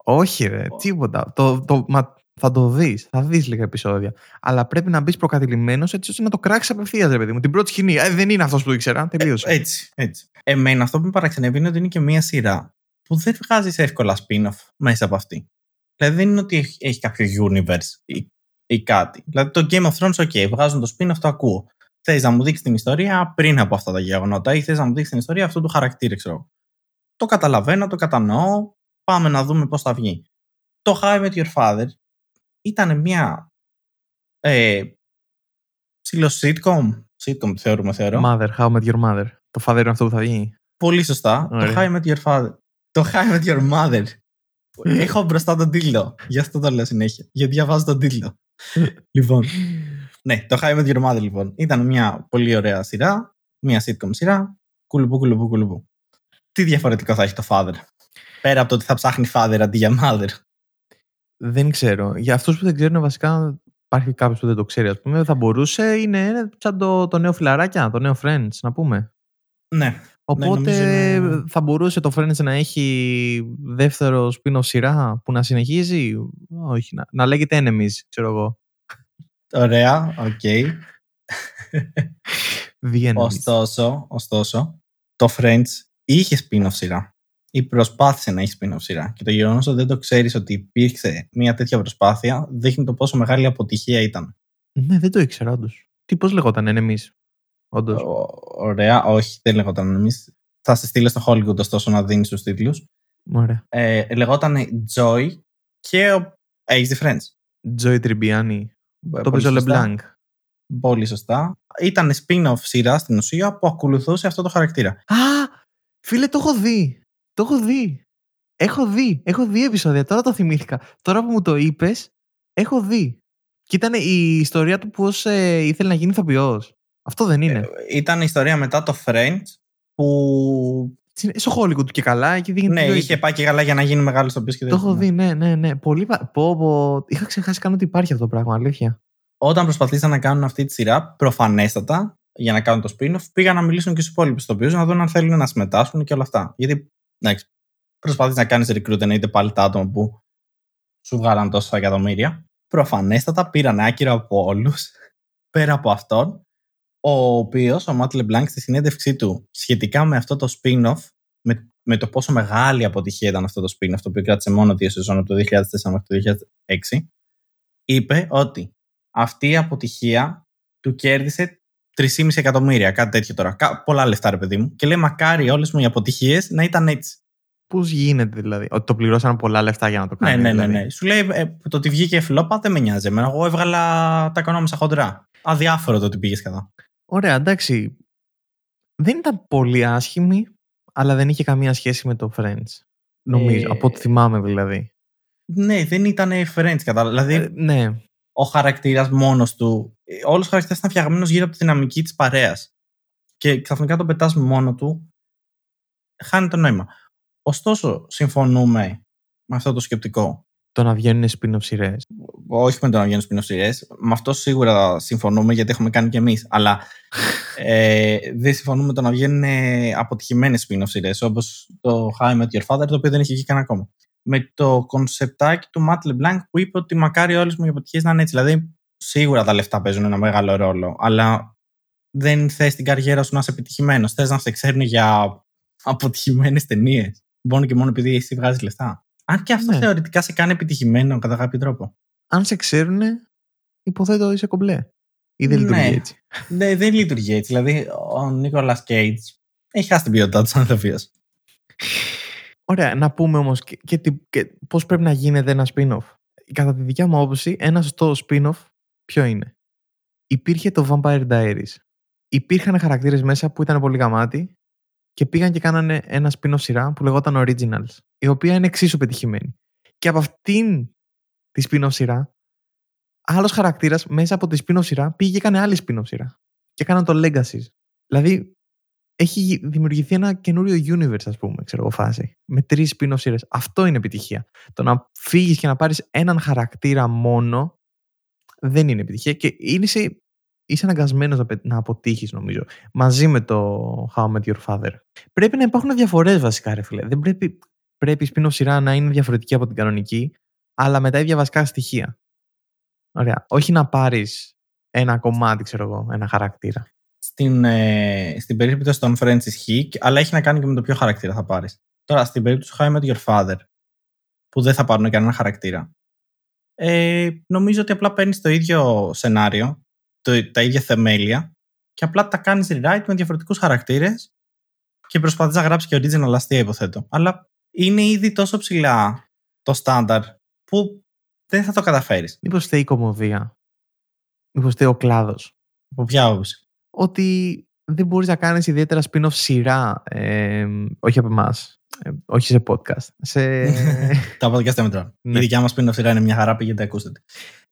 Όχι, ρε, τίποτα. Το, το, μα, θα το δεις. Θα δεις λίγα επεισόδια. Αλλά πρέπει να μπεις προκατηλημένος έτσι ώστε να το κράξεις απευθείας, ρε παιδί μου. Την πρώτη σκηνή. Ε, δεν είναι αυτός που ήξερα. Τελείωσε. Έτσι, έτσι. Εμένα αυτό που με παραξενεύει είναι ότι είναι και μία σειρά που δεν βγάζεις εύκολα spin-off μέσα από αυτή. Δηλαδή δεν είναι ότι έχει, έχει κάποιο universe ή, ή, κάτι. Δηλαδή το Game of Thrones, ok, βγάζουν το spin-off, το ακούω. Θες να μου δείξεις την ιστορία πριν από αυτά τα γεγονότα ή θες να μου δείξεις την ιστορία αυτού του χαρακτήρα, ξέρω. Το καταλαβαίνω, το κατανοώ. Πάμε να δούμε πώς θα βγει. Το How I Met Your Father ήταν μια ε, ψηλό sitcom. Sitcom θεωρούμε, θεωρώ. Mother, How I Met Your Mother. Το father είναι αυτό που θα βγει. Πολύ σωστά. Το How I Met Your Father. Το How I Met Your Mother. Έχω μπροστά τον τίτλο. Γι' αυτό το λέω συνέχεια. Γιατί διαβάζω τον τίτλο. λοιπόν. Ναι, το How I Met Your Mother λοιπόν. Ήταν μια πολύ ωραία σειρά. Μια sitcom σειρά. Κουλουπού, κουλουπού, κουλουπού. Τι διαφορετικό θα έχει το Father. Πέρα από το ότι θα ψάχνει Father αντί για Mother; Δεν ξέρω. Για αυτούς που δεν ξέρουν, βασικά υπάρχει κάποιος που δεν το ξέρει, ας πούμε, θα μπορούσε, είναι σαν το, το νέο φιλαράκια, το νέο Friends, να πούμε. Ναι. Οπότε ναι, θα μπορούσε το Friends να έχει δεύτερο spin-off σειρά που να συνεχίζει; Όχι, να, να λέγεται Enemies, ξέρω εγώ. Ωραία, okay. Okay. ωστόσο, ωστόσο, το Friends είχε spin-off σειρά ή προσπάθησε να έχεις spin-off σειρά. Και το γεγονός ότι δεν το ξέρεις ότι υπήρξε μια τέτοια προσπάθεια δείχνει το πόσο μεγάλη αποτυχία ήταν. Ναι, δεν το ήξερα όντως. Τι πώς λεγόταν εμεί, όντως; Ωραία, όχι, δεν λεγόταν εμεί. Θα σε στείλω στο Hollywood ωστόσο να δίνεις τους τίτλους. Ωραία. Ε, λεγόταν Joy και ο... Έχεις δει Friends. Joy Tribbiani. Το παίζει ο LeBlanc. Πολύ σωστά. Ήταν spin-off σειρά στην ουσία που ακολουθούσε αυτό το χαρακτήρα. Α, φίλε, το έχω δει. Το έχω δει. Έχω δει. Έχω δει επεισόδια. Τώρα το θυμήθηκα. Τώρα που μου το είπες, έχω δει. Και ήταν η ιστορία του πώς ε, ήθελε να γίνει ηθοποιός. Αυτό δεν είναι. Ε, ήταν η ιστορία μετά το Friends που. Στο Hollywood και καλά. Εκεί ναι, είχε πάει και καλά για να γίνει μεγάλο ηθοποιό. Το έχω δει, ναι, ναι, ναι. Πολύ... Πω, πω... Είχα ξεχάσει καν ότι υπάρχει αυτό το πράγμα, αλήθεια. Όταν προσπαθήσαν να κάνουν αυτή τη σειρά, προφανέστατα για να κάνουν το spin-off, πήγαν να μιλήσουν και στους υπόλοιπους ηθοποιούς να δουν αν θέλουν να συμμετάσχουν και όλα αυτά. Γιατί εντάξει, προσπαθείς να κάνεις recruit εννοείται πάλι τα άτομα που σου βγάλαν τόσα εκατομμύρια. Προφανέστατα πήραν άκυρα από όλους, πέρα από αυτόν, ο οποίος, ο Μάτ Λεμπλάνκ, στη συνέντευξή του σχετικά με αυτό το spin-off, με, με το πόσο μεγάλη αποτυχία ήταν αυτό το spin-off, το οποίο κράτησε μόνο δύο σεζόν από το 2004 μέχρι το 2006, είπε ότι αυτή η αποτυχία του κέρδισε 3,5 εκατομμύρια, κάτι τέτοιο τώρα. Πολλά λεφτά, ρε παιδί μου. Και λέει, μακάρι όλες μου οι αποτυχίες να ήταν έτσι. Πώς γίνεται δηλαδή, ότι το πληρώσαν πολλά λεφτά για να το κάνουν. Ναι, ναι, ναι, δηλαδή; ναι. Σου λέει, ε, το ότι βγήκε φλόπα δεν με νοιάζει. Εμένα, εγώ έβγαλα τα οικονόμησα χοντρά. Αδιάφορο το ότι πήγες κατά. Ωραία, εντάξει. Δεν ήταν πολύ άσχημη, αλλά δεν είχε καμία σχέση με το Friends. Νομίζω, ε... από ό,τι θυμάμαι δηλαδή. Ναι, δεν ήταν Friends, κατά. Δηλαδή, ε, ναι ο χαρακτήρας μόνος του. Όλος ο χαρακτήρας ήταν φτιαγμένος γύρω από τη δυναμική της παρέας. Και ξαφνικά το πετάς μόνο του, χάνει το νόημα. Ωστόσο, συμφωνούμε με αυτό το σκεπτικό. Το να βγαίνουν spin-off σειρές. Όχι με το να βγαίνουν spin-off σειρές. Με αυτό σίγουρα συμφωνούμε γιατί έχουμε κάνει κι εμείς. Αλλά ε, δεν συμφωνούμε με το να βγαίνουν αποτυχημένες spin-off σειρές όπως το How I Met Your Father, το οποίο δεν έχει βγει καν ακόμα με το κονσεπτάκι του Matt LeBlanc που είπε ότι μακάρι όλες μου οι αποτυχίε να είναι έτσι. Δηλαδή, σίγουρα τα λεφτά παίζουν ένα μεγάλο ρόλο, αλλά δεν θες την καριέρα σου να είσαι επιτυχημένος. Θες να σε ξέρουν για αποτυχημένες ταινίες. Μόνο και μόνο επειδή εσύ βγάζεις λεφτά. Αν και αυτό ναι. θεωρητικά σε κάνει επιτυχημένο κατά κάποιο τρόπο. Αν σε ξέρουν, υποθέτω είσαι κομπλέ. Ή δεν λειτουργεί ναι. έτσι. Ναι, δεν λειτουργεί έτσι. Δηλαδή, ο Νίκολας Κέιτς έχει χάσει την ποιότητά του σαν Ωραία, να πούμε όμως και, και, και πώς πρέπει να γίνεται ένα spin-off. Κατά τη δικιά μου άποψη, ένα σωστό spin-off ποιο είναι; Υπήρχε το Vampire Diaries. Υπήρχαν χαρακτήρες μέσα που ήταν πολύ γαμάτοι και πήγαν και κάνανε ένα spin-off σειρά που λεγόταν Originals, η οποία είναι εξίσου πετυχημένη. Και από αυτήν τη spin-off σειρά, άλλος χαρακτήρας μέσα από τη spin-off σειρά πήγε και έκανε άλλη spin-off σειρά. Και έκαναν το Legacy. Δηλαδή, έχει δημιουργηθεί ένα καινούριο universe, ας πούμε, ξέρω εγώ, φάση. Με τρεις spin-off σειρές. Αυτό είναι επιτυχία. Το να φύγεις και να πάρεις έναν χαρακτήρα μόνο δεν είναι επιτυχία και είσαι, είσαι αναγκασμένος να, να αποτύχεις, νομίζω. Μαζί με το How I Met Your Father. Πρέπει να υπάρχουν διαφορές βασικά, ρε φίλε. Δεν πρέπει, πρέπει η spin-off σειρά να είναι διαφορετική από την κανονική, αλλά με τα ίδια βασικά στοιχεία. Ωραία. Όχι να πάρεις ένα κομμάτι, ξέρω εγώ, ένα χαρακτήρα στην, ε, στην περίπτωση των Friends ισχύει, αλλά έχει να κάνει και με το ποιο χαρακτήρα θα πάρεις. Τώρα, στην περίπτωση του How I Met Your Father, που δεν θα πάρουν κανένα χαρακτήρα, ε, νομίζω ότι απλά παίρνεις το ίδιο σενάριο, το, τα ίδια θεμέλια και απλά τα κάνεις rewrite με διαφορετικούς χαρακτήρες και προσπαθείς να γράψεις και original αστεία, υποθέτω. Αλλά είναι ήδη τόσο ψηλά το στάνταρ που δεν θα το καταφέρεις. Μήπως φταίει η κομμωδία; Μήπως φταίει ο κλάδος; Από ποια άποψη. Ότι δεν μπορείς να κάνεις ιδιαίτερα spin-off σειρά. Ε, όχι από εμάς. Ε, όχι σε podcast. Σε... τα podcast δεν μετράνε. Ναι. Η δικιά μας spin-off σειρά είναι μια χαρά, πήγαινε ακούστε. τη.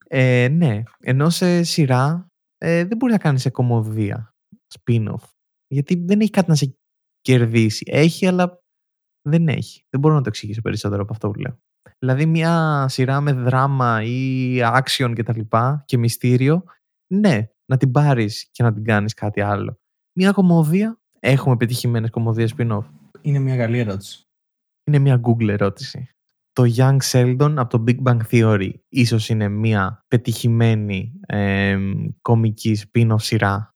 Ε, ναι. Ενώ σε σειρά ε, δεν μπορεί να κάνεις σε κομμωδία spin-off. Γιατί δεν έχει κάτι να σε κερδίσει. Έχει, αλλά δεν έχει. Δεν μπορώ να το εξηγήσω περισσότερο από αυτό που λέω. Δηλαδή μια σειρά με δράμα ή action και τα λοιπά και μυστήριο, ναι, να την πάρεις και να την κάνεις κάτι άλλο. Μια κομμωδία, έχουμε πετυχημένες κομμωδίες spin-off. Είναι μια καλή ερώτηση. Είναι μια Google ερώτηση. Το Young Sheldon από το Big Bang Theory ίσως είναι μια πετυχημένη ε, κομική spin-off σειρά.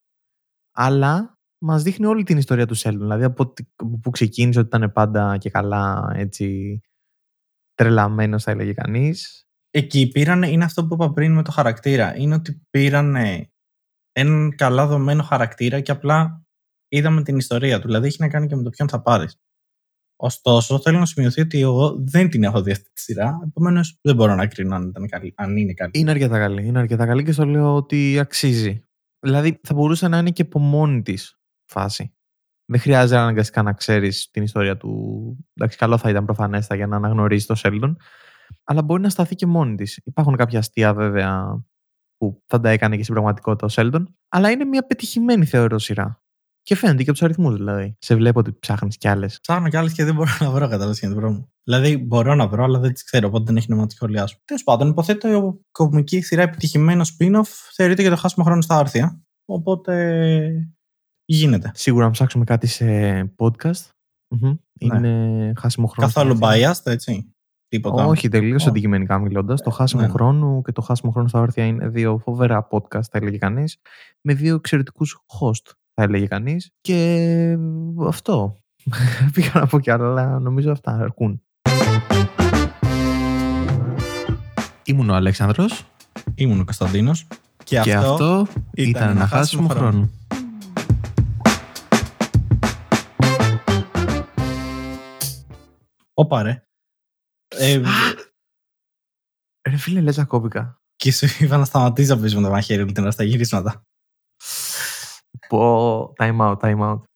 Αλλά μας δείχνει όλη την ιστορία του Sheldon. Δηλαδή από τι- από που ξεκίνησε ότι ήταν πάντα και καλά έτσι τρελαμένος θα έλεγε κανείς. Εκεί πήραν, είναι αυτό που είπα πριν με το χαρακτήρα. Είναι ότι πήραν έναν καλά δομένο χαρακτήρα και απλά είδαμε την ιστορία του. Δηλαδή έχει να κάνει και με το ποιον θα πάρεις. Ωστόσο, θέλω να σημειωθεί ότι εγώ δεν την έχω δει αυτή τη σειρά. Επομένως, δεν μπορώ να κρίνω αν, ήταν καλή, αν είναι καλή. Είναι αρκετά καλή. Είναι αρκετά καλή και στο λέω ότι αξίζει. Δηλαδή θα μπορούσε να είναι και από μόνη της φάση. Δεν χρειάζεται αναγκαστικά να ξέρεις την ιστορία του. Εντάξει, καλό θα ήταν προφανέστα για να αναγνωρίσει το Sheldon. Αλλά μπορεί να σταθεί και μόνη της. Υπάρχουν κάποια αστεία βέβαια που θα τα έκανε και στην πραγματικότητα ο Sheldon. Αλλά είναι μια πετυχημένη θεωρώ σειρά. Και φαίνεται και από τους αριθμούς δηλαδή. Σε βλέπω ότι ψάχνεις κι άλλες. Ψάχνω κι άλλες και δεν μπορώ να βρω κατά την μου. Δηλαδή, μπορώ να βρω, αλλά δεν τις ξέρω, οπότε δεν έχει νόημα να τι σχολιάσω. Τέλος πάντων, υποθέτω η κομική σειρά επιτυχημένο spin-off θεωρείται και το χάσιμο χρόνο στα άρθια. Οπότε γίνεται. Σίγουρα να ψάξουμε κάτι σε podcast. Μμμ. Ναι. Είναι χάσιμο χρόνο. Καθόλου biased, έτσι. Τίποτα. Όχι, τελείως Όχι. αντικειμενικά μιλώντας. Το χάσιμο Ναι, ναι. χρόνου και το χάσιμο χρόνο στα όρθια είναι δύο φοβερά podcast, θα έλεγε κανείς. Με δύο εξαιρετικούς host, θα έλεγε κανείς. Και αυτό. Πήγα να πω κι άλλα, αλλά νομίζω αυτά αρκούν. Ήμουν ο Αλέξανδρος Ήμουν ο Κωνσταντίνος. Και, και αυτό ήταν ένα χάσιμο χρόνο. Όπα ρε. Ε, Ρε φίλε, λες ακόπηκα. και σου είπα να σταματήσει να πεις με το μαχαίρι όλη την ώρα στα γυρίσματα. 博爱猫呆猫。呆猫